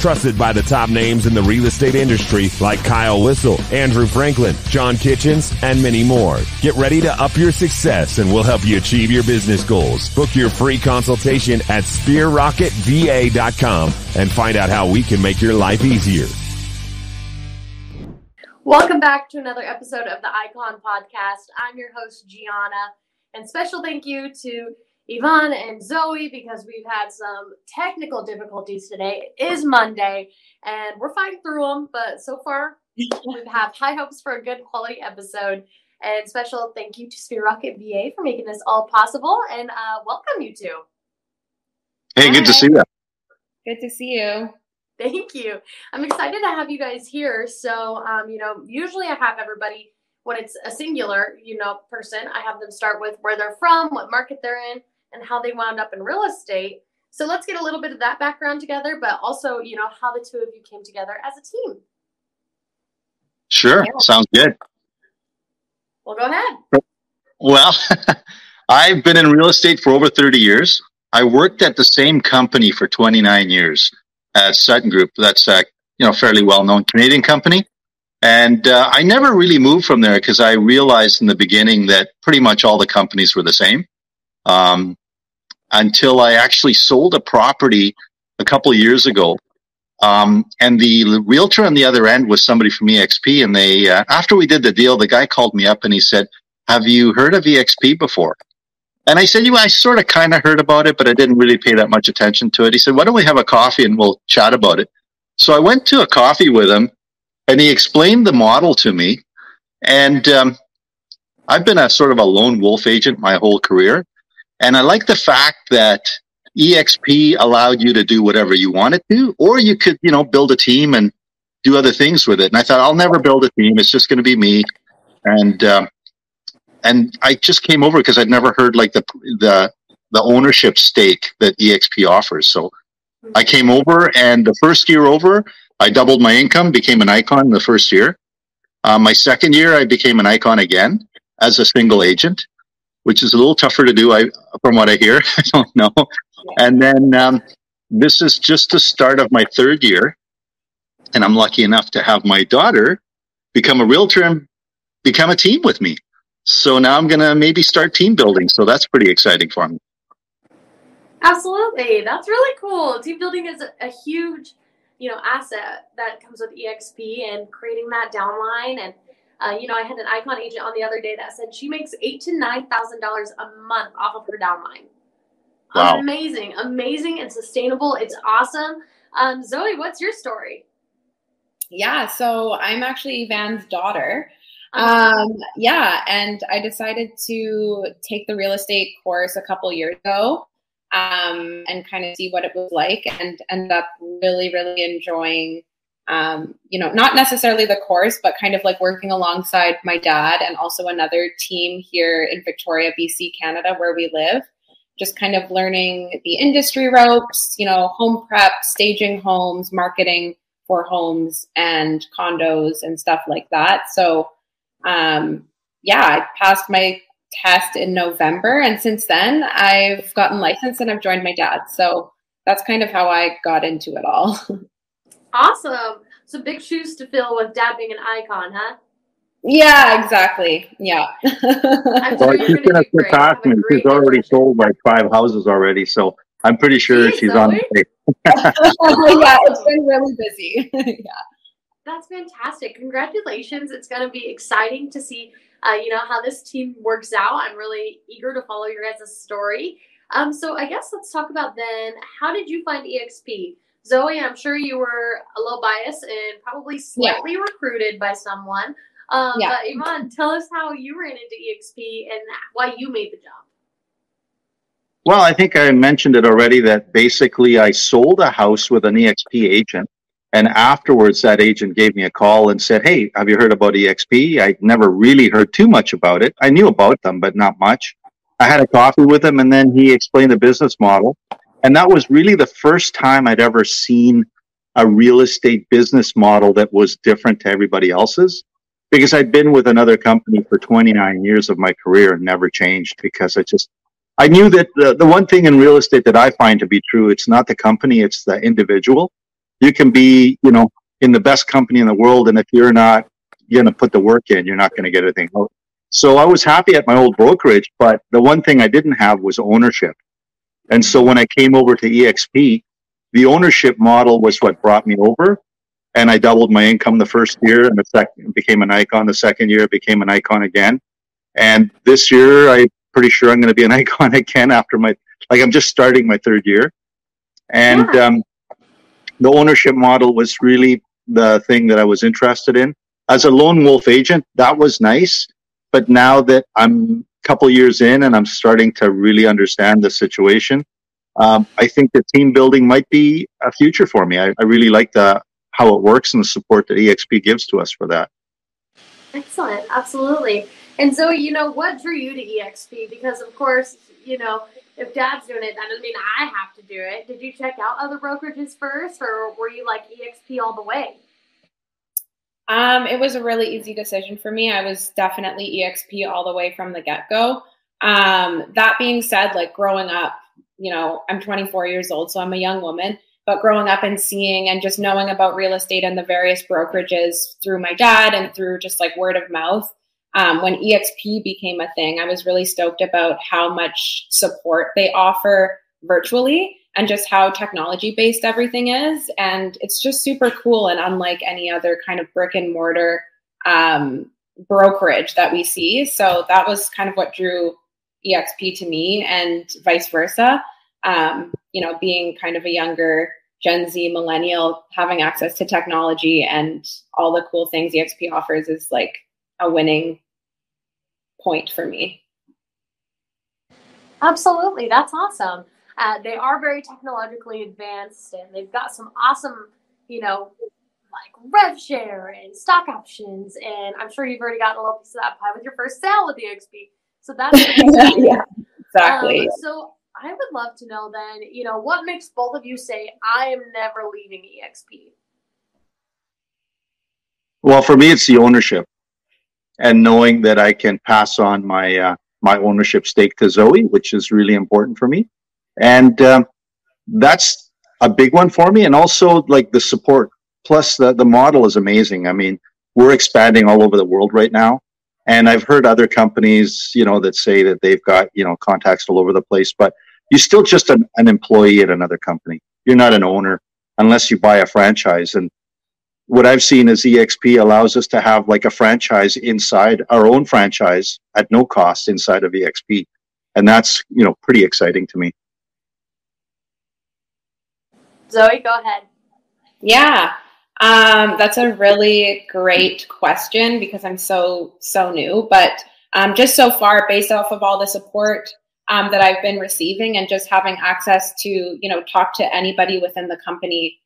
Trusted by the top names in the real estate industry like Kyle Whissel, Andrew Franklin, John Kitchens, and many more. Get ready to up your success and we'll help you achieve your business goals. Book your free consultation at sphererocketva.com and find out how we can make your life easier. Welcome back to another episode of the Icon Podcast. I'm your host, Gianna, and special thank you to Ivan and Zoe because we've had some technical difficulties today. It is Monday, and we're fighting through them, but so far we have high hopes for a good quality episode. And special thank you to Sphere Rocket VA for making this all possible, and uh, welcome you two. Hey, Hi. good to see you. Good to see you. Thank you. I'm excited to have you guys here. So, um, you know, usually I have everybody when it's a singular, you know, person. I have them start with where they're from, what market they're in, and how they wound up in real estate. So let's get a little bit of that background together, but also, you know, how the two of you came together as a team. Sure, yeah. sounds good. Well, go ahead. Well, I've been in real estate for over 30 years. I worked at the same company for 29 years at Sutton Group. That's a you know fairly well known Canadian company, and uh, I never really moved from there because I realized in the beginning that pretty much all the companies were the same. Um, until I actually sold a property a couple of years ago. Um, and the realtor on the other end was somebody from EXP. And they, uh, after we did the deal, the guy called me up and he said, have you heard of EXP before? And I said, you know, I sort of kind of heard about it, but I didn't really pay that much attention to it. He said, why don't we have a coffee and we'll chat about it? So I went to a coffee with him and he explained the model to me. And, um, I've been a sort of a lone wolf agent my whole career. And I like the fact that EXP allowed you to do whatever you wanted to, or you could, you know, build a team and do other things with it. And I thought, I'll never build a team. It's just going to be me. And, um, and I just came over because I'd never heard like the the the ownership stake that EXP offers. So I came over, and the first year over, I doubled my income, became an icon the first year. Uh, my second year, I became an icon again as a single agent, which is a little tougher to do. I, from what I hear, I don't know. And then um, this is just the start of my third year, and I'm lucky enough to have my daughter become a realtor and become a team with me. So now I'm going to maybe start team building. So that's pretty exciting for me. Absolutely. That's really cool. Team building is a, a huge, you know, asset that comes with EXP and creating that downline. And, uh, you know, I had an icon agent on the other day that said she makes eight to nine thousand dollars a month off of her downline. Wow. Amazing, amazing and sustainable. It's awesome. Um, Zoe, what's your story? Yeah, so I'm actually Van's daughter. Um, yeah, and I decided to take the real estate course a couple years ago um, and kind of see what it was like, and end up really, really enjoying. Um, you know, not necessarily the course, but kind of like working alongside my dad and also another team here in Victoria, BC, Canada, where we live. Just kind of learning the industry ropes, you know, home prep, staging homes, marketing for homes and condos and stuff like that. So, um, yeah, I passed my test in November, and since then I've gotten licensed and I've joined my dad. So that's kind of how I got into it all. awesome. So big shoes to fill with dad being an icon, huh? Yeah, exactly. Yeah. I'm well, she's gonna surpass me. She's already sold like five houses already, so I'm pretty sure she's on the yeah, it's been really busy. yeah. That's fantastic. Congratulations. It's going to be exciting to see, uh, you know, how this team works out. I'm really eager to follow your guys' story. Um, so I guess let's talk about then, how did you find EXP? Zoe, I'm sure you were a little biased and probably slightly yeah. recruited by someone. Um, yeah. But Ivan, tell us how you ran into EXP and why you made the jump. Well, I think I mentioned it already that basically I sold a house with an EXP agent and afterwards, that agent gave me a call and said, Hey, have you heard about EXP? I'd never really heard too much about it. I knew about them, but not much. I had a coffee with him and then he explained the business model. And that was really the first time I'd ever seen a real estate business model that was different to everybody else's because I'd been with another company for 29 years of my career and never changed because I just, I knew that the, the one thing in real estate that I find to be true, it's not the company, it's the individual. You can be, you know, in the best company in the world. And if you're not going to put the work in, you're not going to get anything. So I was happy at my old brokerage, but the one thing I didn't have was ownership. And so when I came over to EXP, the ownership model was what brought me over. And I doubled my income the first year and the second became an icon. The second year became an icon again. And this year, I'm pretty sure I'm going to be an icon again after my, like I'm just starting my third year. And, yeah. um, the ownership model was really the thing that I was interested in. As a lone wolf agent, that was nice. But now that I'm couple years in and I'm starting to really understand the situation, um, I think the team building might be a future for me. I, I really like the how it works and the support that EXP gives to us for that. Excellent, absolutely. And so, you know, what drew you to EXP? Because of course, you know, if Dad's doing it, that doesn't mean I have to do it. Did you check out other brokerages first, or were you like EXP all the way? Um, it was a really easy decision for me. I was definitely EXP all the way from the get go. Um, that being said, like growing up, you know, I'm 24 years old, so I'm a young woman. But growing up and seeing and just knowing about real estate and the various brokerages through my dad and through just like word of mouth, um, when EXP became a thing, I was really stoked about how much support they offer virtually and just how technology based everything is. And it's just super cool and unlike any other kind of brick and mortar um, brokerage that we see. So that was kind of what drew EXP to me and vice versa. Um, you know, being kind of a younger Gen Z millennial, having access to technology and all the cool things EXP offers is like a winning point for me. Absolutely. That's awesome. Uh, they are very technologically advanced and they've got some awesome, you know, like rev share and stock options. And I'm sure you've already gotten a little piece of that pie with your first sale with EXP. So that's yeah, exactly. Um, so I would love to know then, you know, what makes both of you say, I am never leaving EXP? Well, for me, it's the ownership and knowing that I can pass on my uh, my ownership stake to Zoe, which is really important for me, and um, that's a big one for me. And also like the support. Plus, the the model is amazing. I mean, we're expanding all over the world right now, and I've heard other companies, you know, that say that they've got you know contacts all over the place, but you're still just an, an employee at another company. You're not an owner unless you buy a franchise and what I've seen is EXP allows us to have like a franchise inside our own franchise at no cost inside of EXP. And that's, you know, pretty exciting to me. Zoe, go ahead. Yeah. Um, that's a really great question because I'm so, so new. But um, just so far, based off of all the support um, that I've been receiving and just having access to, you know, talk to anybody within the company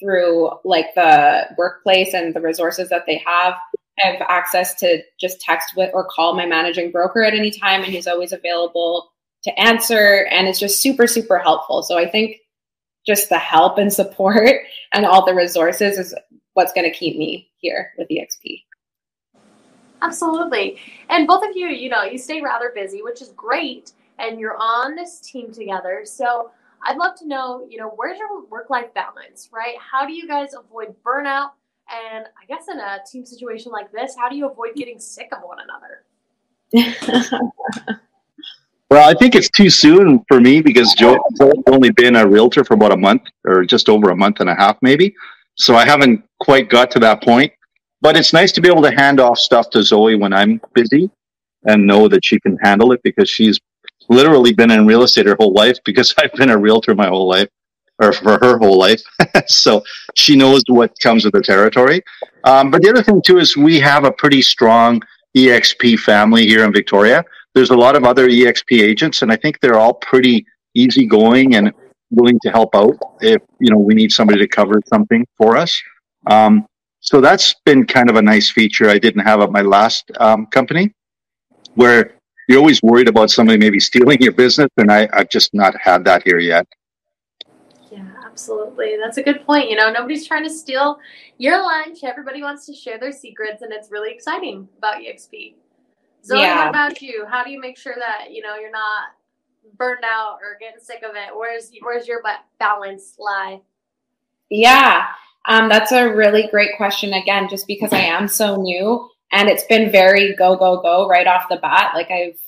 through like the workplace and the resources that they have. I have access to just text with or call my managing broker at any time, and he's always available to answer. And it's just super, super helpful. So I think just the help and support and all the resources is what's going to keep me here with EXP. Absolutely. And both of you, you know, you stay rather busy, which is great. And you're on this team together. So I'd love to know, you know, where's your work life balance, right? How do you guys avoid burnout? And I guess in a team situation like this, how do you avoid getting sick of one another? well, I think it's too soon for me because Zoe's only been a realtor for about a month or just over a month and a half, maybe. So I haven't quite got to that point. But it's nice to be able to hand off stuff to Zoe when I'm busy and know that she can handle it because she's literally been in real estate her whole life because I've been a realtor my whole life or for her whole life. so she knows what comes with the territory. Um, but the other thing too is we have a pretty strong EXP family here in Victoria. There's a lot of other EXP agents, and I think they're all pretty easygoing and willing to help out if you know we need somebody to cover something for us. Um, so that's been kind of a nice feature I didn't have at my last um, company, where you're always worried about somebody maybe stealing your business, and I, I've just not had that here yet. Yeah, absolutely. That's a good point. You know, nobody's trying to steal your lunch. Everybody wants to share their secrets, and it's really exciting about EXP. Zoe, Yeah. what about you? How do you make sure that you know you're not burned out or getting sick of it? Where's where's your ba- balance lie? Yeah, um, that's a really great question. Again, just because I am so new and it's been very go, go, go right off the bat. Like I've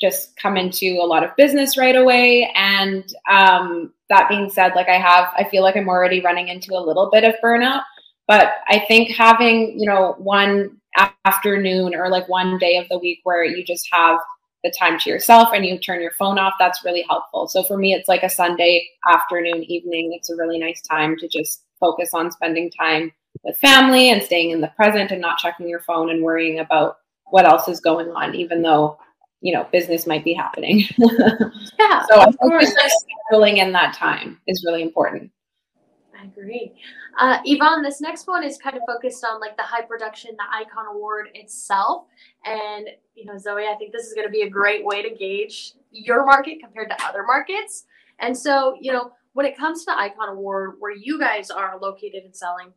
just come into a lot of business right away. And um, that being said, like I have, I feel like I'm already running into a little bit of burnout. But I think having, you know, one afternoon or like one day of the week where you just have the time to yourself and you turn your phone off, that's really helpful. So for me, it's like a Sunday afternoon, evening. It's a really nice time to just focus on spending time with family and staying in the present and not checking your phone and worrying about what else is going on, even though, you know, business might be happening. Yeah, so I of think course. just like scheduling in that time is really important. I agree. Uh, Ivan, this next one is kind of focused on like the high production, the Icon Award itself. And, you know, Zoe, I think this is going to be a great way to gauge your market compared to other markets. And so, you know, when it comes to the Icon Award, where you guys are located and selling,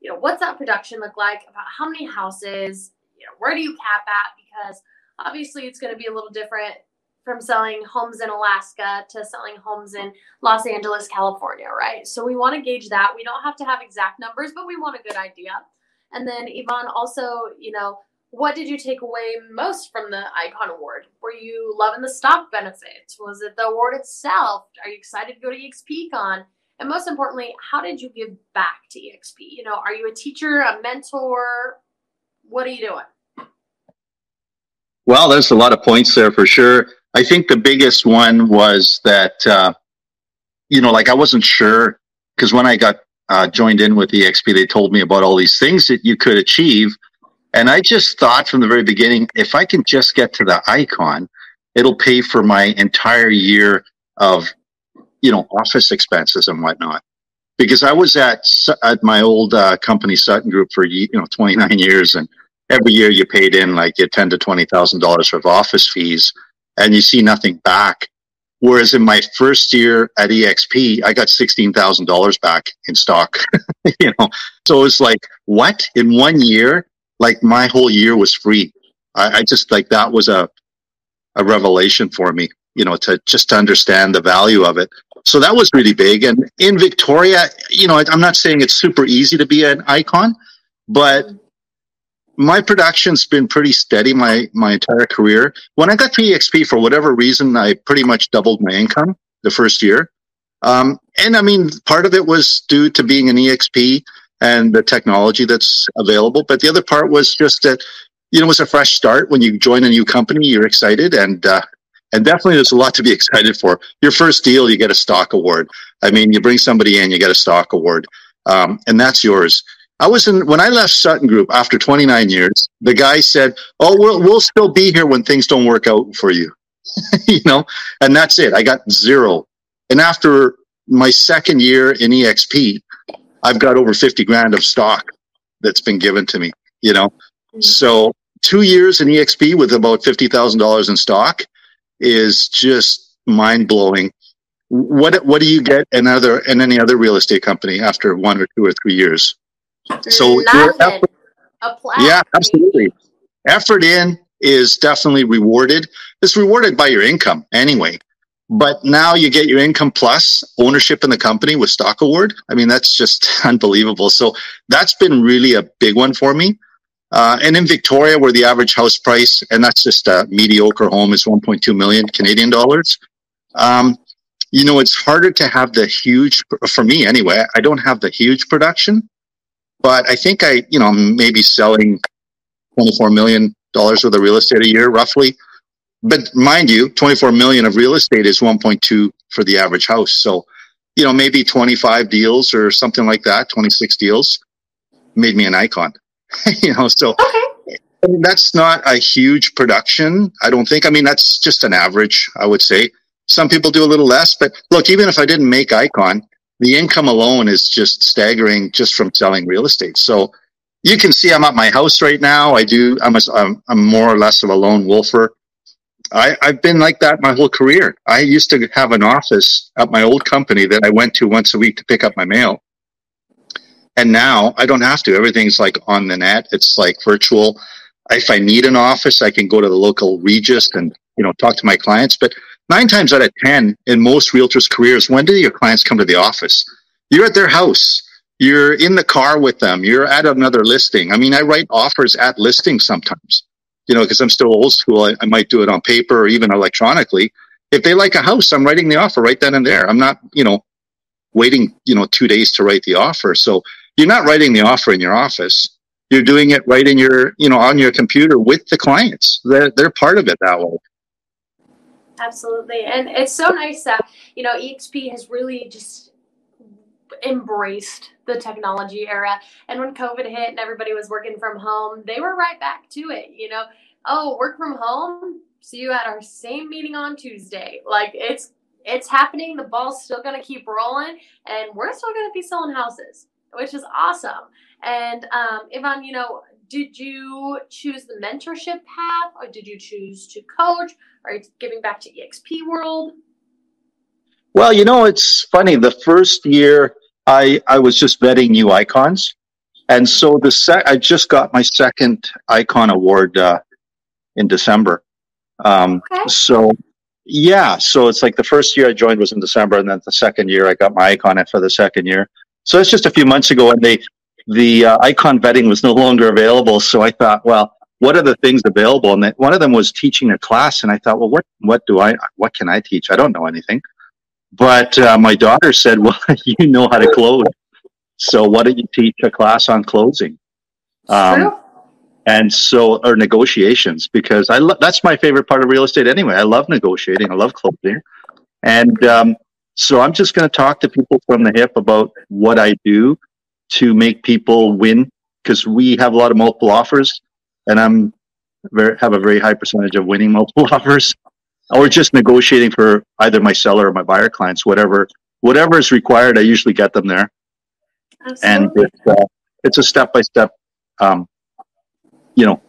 you know, what's that production look like? About how many houses? You know, where do you cap at? Because obviously it's going to be a little different from selling homes in Alaska to selling homes in Los Angeles, California, right? So we want to gauge that. We don't have to have exact numbers, but we want a good idea. And then Ivan, also, you know, what did you take away most from the Icon Award? Were you loving the stock benefits? Was it the award itself? Are you excited to go to EXPCon? And most importantly, how did you give back to EXP? You know, are you a teacher, a mentor? What are you doing? Well, there's a lot of points there for sure. I think the biggest one was that, uh, you know, like I wasn't sure because when I got uh, joined in with EXP, they told me about all these things that you could achieve. And I just thought from the very beginning, if I can just get to the icon, it'll pay for my entire year of, you know, office expenses and whatnot. Because I was at at my old uh, company Sutton Group for you know 29 years, and every year you paid in like your ten to twenty thousand dollars of office fees, and you see nothing back. Whereas in my first year at EXP, I got sixteen thousand dollars back in stock. you know, so it was like, what in one year? Like my whole year was free. I, I just like that was a a revelation for me. You know, to just to understand the value of it. So that was really big. And in Victoria, you know, I'm not saying it's super easy to be an icon, but my production's been pretty steady my my entire career. When I got to EXP, for whatever reason, I pretty much doubled my income the first year. Um, and I mean, part of it was due to being an EXP and the technology that's available, but the other part was just that you know it was a fresh start. When you join a new company, you're excited, and uh, and definitely there's a lot to be excited for. Your first deal, you get a stock award. I mean, you bring somebody in, you get a stock award, um, and that's yours. I was in when I left Sutton Group after 29 years. The guy said, "Oh, we'll we'll still be here when things don't work out for you," you know, and that's it. I got zero. And after my second year in EXP, I've got over 50 grand of stock that's been given to me. You know, mm-hmm. so two years in EXP with about fifty thousand dollars in stock is just mind blowing. What what do you get in other in any other real estate company after one or two or three years? So. Apply. Yeah, absolutely. Effort in is definitely rewarded. It's rewarded by your income anyway. But now you get your income plus ownership in the company with stock award. I mean, that's just unbelievable. So that's been really a big one for me. Uh, and in Victoria, where the average house price, and that's just a mediocre home, is 1.2 million Canadian dollars. Um, you know, it's harder to have the huge, for me anyway, I don't have the huge production, but I think I, you know, maybe selling 24 million dollars worth of real estate a year, roughly. But mind you, 24 million of real estate is 1.2 for the average house. So, you know, maybe 25 deals or something like that, 26 deals made me an icon. you know, so Okay. I mean, that's not a huge production. I don't think. I mean, that's just an average, I would say. Some people do a little less, but look, even if I didn't make icon, the income alone is just staggering just from selling real estate. So you can see I'm at my house right now. I do, I'm, a, I'm, I'm more or less of a lone wolfer. I, I've been like that my whole career. I used to have an office at my old company that I went to once a week to pick up my mail. And now I don't have to. Everything's like on the net. It's like virtual. If I need an office, I can go to the local Regus and, you know, talk to my clients. But nine times out of 10 in most realtors careers, when do your clients come to the office? You're at their house. You're in the car with them. You're at another listing. I mean, I write offers at listings sometimes you know, because I'm still old school, I, I, might do it on paper or even electronically. If they like a house, I'm writing the offer right then and there. I'm not, you know, waiting, you know, two days to write the offer. So you're not writing the offer in your office. You're doing it right in your, you know, on your computer with the clients. They're, they're part of it that way. Absolutely. And it's so nice that, you know, EXP has really just embraced the technology era. And when COVID hit and everybody was working from home, they were right back to it. You know, oh, work from home. See you at our same meeting on Tuesday. Like it's it's happening. The ball's still gonna keep rolling, and we're still gonna be selling houses, which is awesome. And um, Ivan, you know, did you choose the mentorship path, or did you choose to coach? Are you giving back to EXP World? Well, you know, it's funny. The first year I, I was just vetting new icons. And so the sec- I just got my second icon award, uh, in December. Um, okay. so yeah, so it's like the first year I joined was in December and then the second year I got my icon for the second year. So it's just a few months ago and they, the uh, icon vetting was no longer available. So I thought, well, what are the things available? And one of them was teaching a class. And I thought, well, what, what do I, what can I teach? I don't know anything. But uh, my daughter said, "Well, you know how to close, so why don't you teach a class on closing?" Um, and so, or negotiations, because I lo- that's my favorite part of real estate anyway. I love negotiating. I love closing, and um, so I'm just going to talk to people from the hip about what I do to make people win, because we have a lot of multiple offers, and I'm very, have a very high percentage of winning multiple offers or just negotiating for either my seller or my buyer clients, whatever whatever is required. I usually get them there, Absolutely. and it's, uh, it's a step by step, you know,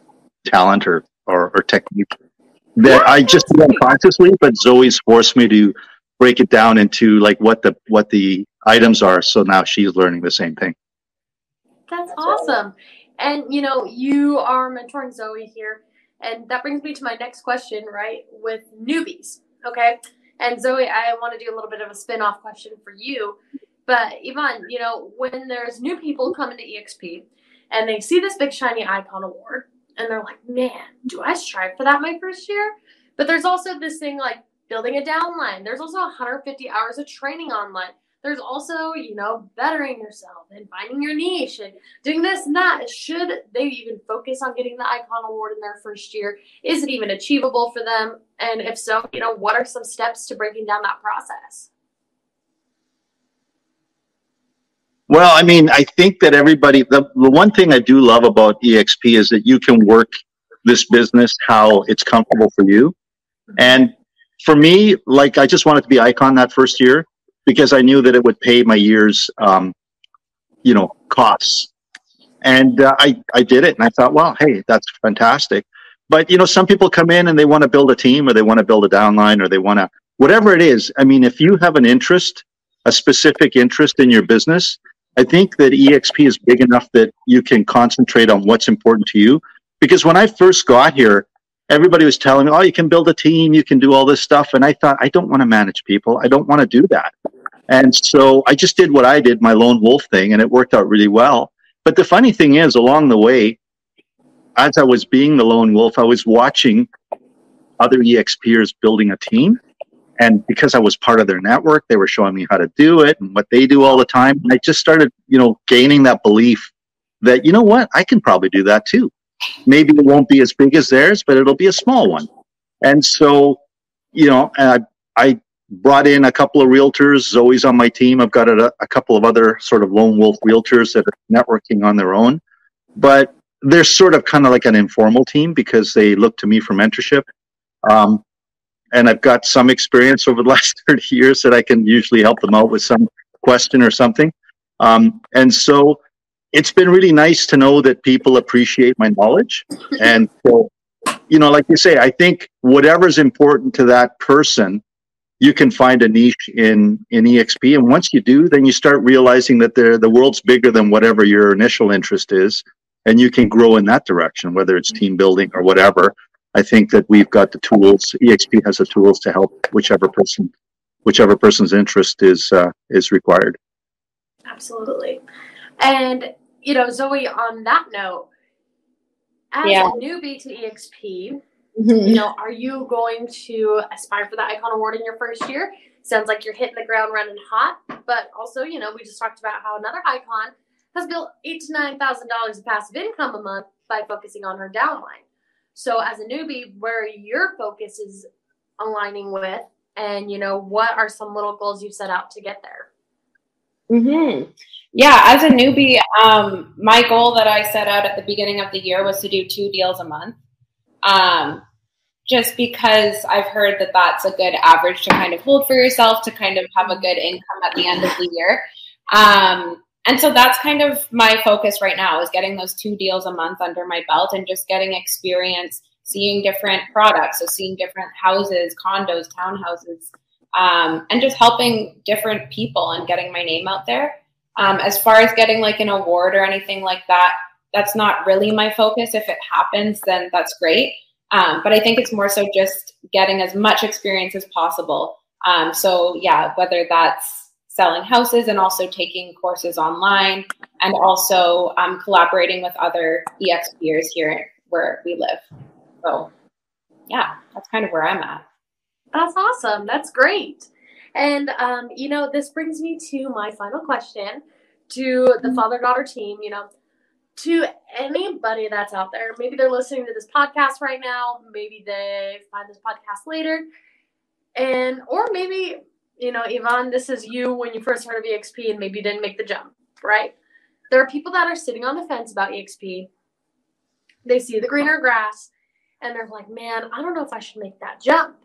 talent or, or, or technique that I just do unconsciously, but Zoe's forced me to break it down into like what the what the items are. So now she's learning the same thing. That's awesome. And you know, you are mentoring Zoe here. And that brings me to my next question, right? With newbies, okay? And Zoe, I want to do a little bit of a spin off question for you. But Ivan, you know, when there's new people coming to EXP and they see this big shiny icon award and they're like, man, do I strive for that my first year? But there's also this thing like building a downline. There's also 150 hours of training online. There's also, you know, bettering yourself and finding your niche and doing this and that. Should they even focus on getting the Icon Award in their first year? Is it even achievable for them? And if so, you know, what are some steps to breaking down that process? Well, I mean, I think that everybody, the, the one thing I do love about EXP is that you can work this business how it's comfortable for you. Mm-hmm. And for me, like I just wanted to be icon that first year because I knew that it would pay my year's, um, you know, costs. And uh, I, I did it and I thought, well, hey, that's fantastic. But, you know, some people come in and they want to build a team or they want to build a downline or they want to, whatever it is. I mean, if you have an interest, a specific interest in your business, I think that EXP is big enough that you can concentrate on what's important to you. Because when I first got here, everybody was telling me, oh, you can build a team, you can do all this stuff. And I thought, I don't want to manage people. I don't want to do that. And so I just did what I did, my lone wolf thing, and it worked out really well. But the funny thing is, along the way, as I was being the lone wolf, I was watching other EXPers building a team. And because I was part of their network, they were showing me how to do it and what they do all the time. And I just started, you know, gaining that belief that, you know what, I can probably do that too. Maybe it won't be as big as theirs, but it'll be a small one. And so, you know, I, I brought in a couple of realtors. Zoe's on my team. I've got a, a couple of other sort of lone wolf realtors that are networking on their own. But they're sort of kind of like an informal team because they look to me for mentorship. Um, and I've got some experience over the last 30 years that I can usually help them out with some question or something. Um, and so it's been really nice to know that people appreciate my knowledge. And so you know, like you say, I think whatever's important to that person, you can find a niche in in EXP. And once you do, then you start realizing that the the world's bigger than whatever your initial interest is, and you can grow in that direction, whether it's team building or whatever. I think that we've got the tools. EXP has the tools to help whichever person, whichever person's interest is uh, is required. Absolutely, and you know, Zoe. On that note, as yeah. a newbie to EXP, mm-hmm. you know, are you going to aspire for the Icon Award in your first year? Sounds like you're hitting the ground running hot, but also, you know, we just talked about how another icon has built eight to nine thousand dollars of passive income a month by focusing on her downline. So, as a newbie, where your focus is aligning with, and you know, what are some little goals you set out to get there? Hmm. Yeah, as a newbie, um, my goal that I set out at the beginning of the year was to do two deals a month. Um, just because I've heard that that's a good average to kind of hold for yourself to kind of have a good income at the end of the year. Um, and so that's kind of my focus right now is getting those two deals a month under my belt and just getting experience seeing different products. So seeing different houses, condos, townhouses, um, and just helping different people and getting my name out there. Um, as far as getting like an award or anything like that, that's not really my focus. If it happens, then that's great. Um, but I think it's more so just getting as much experience as possible. Um, so yeah, whether that's selling houses and also taking courses online, and also um, collaborating with other EXPers here where we live. So yeah, that's kind of where I'm at. That's awesome. That's great. And, um, you know, this brings me to my final question to the mm-hmm. father daughter team, you know, to anybody that's out there. Maybe they're listening to this podcast right now. Maybe they find this podcast later. And, or maybe, you know, Ivan, this is you when you first heard of EXP and maybe you didn't make the jump, right? There are people that are sitting on the fence about EXP. They see the greener grass and they're like, man, I don't know if I should make that jump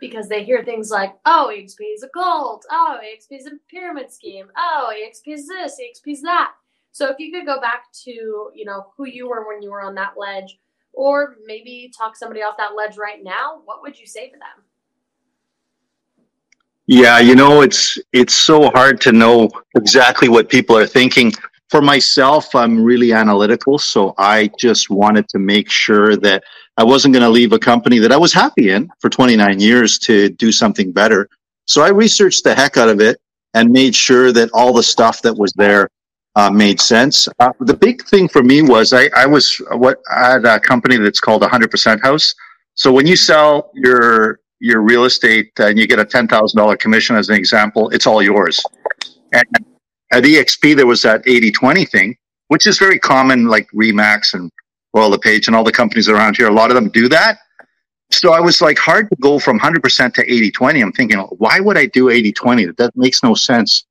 because they hear things like, oh, EXP is a cult, oh, EXP is a pyramid scheme, oh, EXP is this, EXP is that. So if you could go back to, you know, who you were when you were on that ledge, or maybe talk somebody off that ledge right now, what would you say to them? Yeah, you know, it's it's so hard to know exactly what people are thinking. For myself, I'm really analytical, so I just wanted to make sure that I wasn't going to leave a company that I was happy in for 29 years to do something better. So I researched the heck out of it and made sure that all the stuff that was there uh, made sense. Uh, the big thing for me was I, I was what I had a company that's called 100% House. So when you sell your your real estate and you get a ten thousand dollar commission as an example, it's all yours. And at EXP there was that 80-20 thing, which is very common, like Remax and Royal LePage and all the companies around here, a lot of them do that. So I was like hard to go from 100% to 80 20. I'm thinking, why would I do 80 20? That makes no sense.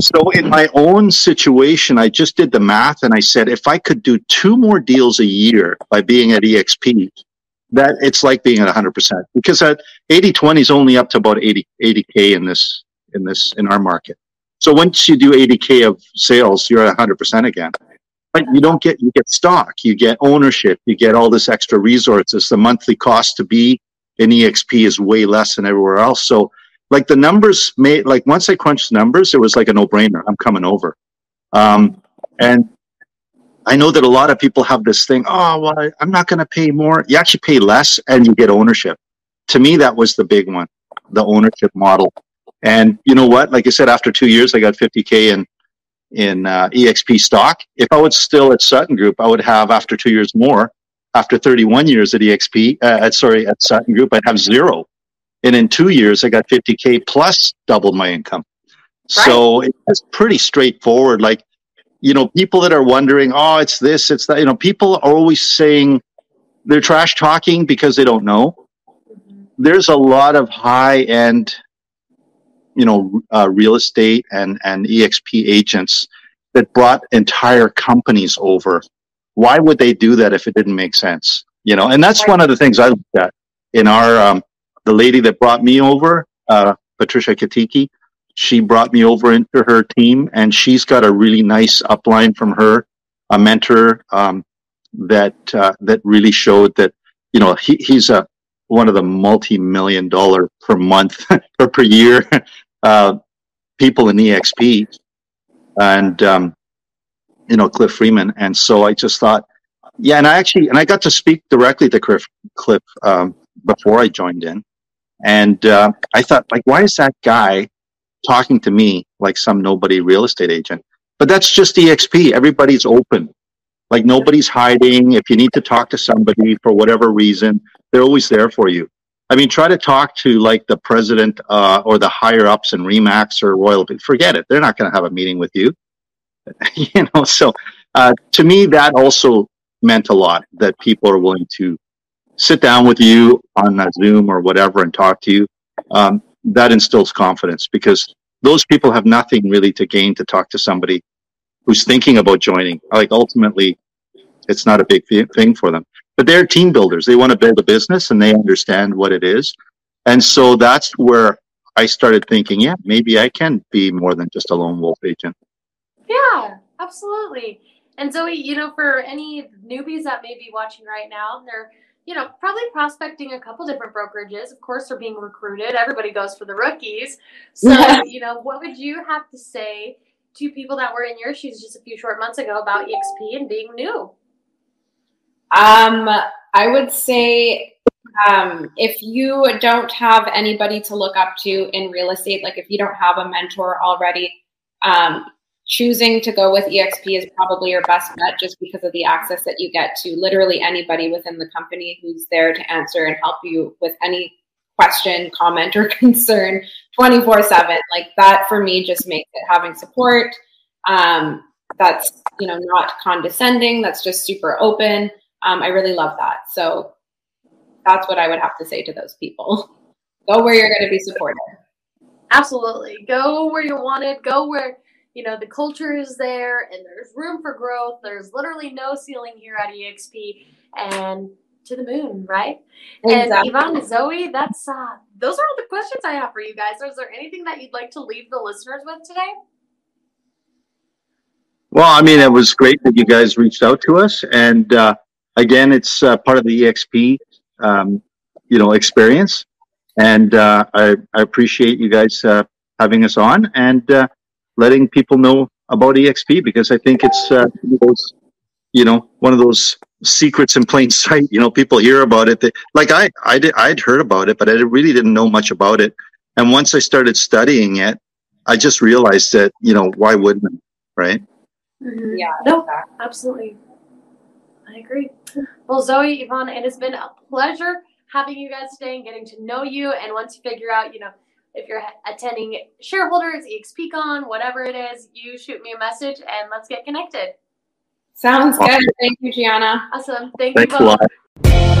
So in my own situation, I just did the math and I said, if I could do two more deals a year by being at EXP, that it's like being at 100% because at 80 20 is only up to about 80, 80K in this, in this, in our market. So once you do 80K of sales, you're at 100% again. But you don't get, you get stock, you get ownership, you get all this extra resources. The monthly cost to be in EXP is way less than everywhere else. So like the numbers made, like once I crunched numbers, it was like a no brainer. I'm coming over. Um, and I know that a lot of people have this thing. Oh, well, I'm not going to pay more. You actually pay less and you get ownership. To me, that was the big one, the ownership model. And you know what? Like I said, after two years, I got 50k in in uh, EXP stock. If I was still at Sutton Group, I would have after two years more. After 31 years at EXP, uh, sorry, at Sutton Group, I'd have zero. And in two years, I got 50k plus doubled my income. Right. So it's pretty straightforward. Like, you know, people that are wondering, oh, it's this, it's that. You know, people are always saying they're trash talking because they don't know. There's a lot of high end you know uh, real estate and and exp agents that brought entire companies over why would they do that if it didn't make sense you know and that's one of the things i looked at in our um, the lady that brought me over uh, patricia katiki she brought me over into her team and she's got a really nice upline from her a mentor um, that uh, that really showed that you know, he, he's a one of the multi-million dollar per month or per year uh, people in EXP, and um, you know Cliff Freeman. And so I just thought, yeah, and I actually and I got to speak directly to Cliff, Cliff um, before I joined in, and uh, I thought, like, why is that guy talking to me like some nobody real estate agent? But that's just EXP. Everybody's open. Like nobody's hiding. If you need to talk to somebody for whatever reason, they're always there for you. I mean, try to talk to like the president uh, or the higher ups in Remax or Royal. Forget it. They're not going to have a meeting with you. you know, so uh, to me, that also meant a lot that people are willing to sit down with you on a Zoom or whatever and talk to you. Um, that instills confidence because those people have nothing really to gain to talk to somebody who's thinking about joining. Like ultimately, it's not a big thing for them. But they're team builders. They want to build a business and they understand what it is. And so that's where I started thinking, yeah, maybe I can be more than just a lone wolf agent. Yeah, absolutely. And Zoe, you know, for any newbies that may be watching right now, they're, you know, probably prospecting a couple different brokerages. Of course, they're being recruited. Everybody goes for the rookies. So, yeah. you know, what would you have to say to people that were in your shoes just a few short months ago about EXP and being new? Um, I would say um, if you don't have anybody to look up to in real estate, like if you don't have a mentor already, um, choosing to go with EXP is probably your best bet just because of the access that you get to literally anybody within the company who's there to answer and help you with any question, comment, or concern 24 7. Like that for me just makes it having support. Um, that's, you know, not condescending, that's just super open. Um, I really love that. So that's what I would have to say to those people. Go where you're going to be supported. Absolutely. Go where you're wanted. Go where, you know, the culture is there and there's room for growth. There's literally no ceiling here at EXP and to the moon, right? Exactly. And Ivan, Zoe, that's uh those are all the questions I have for you guys. Is there anything that you'd like to leave the listeners with today? Well, I mean, it was great that you guys reached out to us, and uh, again, it's uh, part of the EXP, um, you know, experience. And uh, I, I, appreciate you guys uh, having us on and uh, letting people know about EXP because I think it's uh, those, you know, one of those secrets in plain sight. You know, people hear about it. That, like I, I did, I'd heard about it, but I really didn't know much about it. And once I started studying it, I just realized that, you know, why wouldn't I, right? Mm-hmm. Yeah, no, absolutely. I agree. Well, Zoe, Ivan, it has been a pleasure having you guys today and getting to know you. And once you figure out, you know, if you're attending shareholders, EXPCon, whatever it is, you shoot me a message and let's get connected. Sounds good. Thank you, Gianna. Awesome. Thank Thanks you both.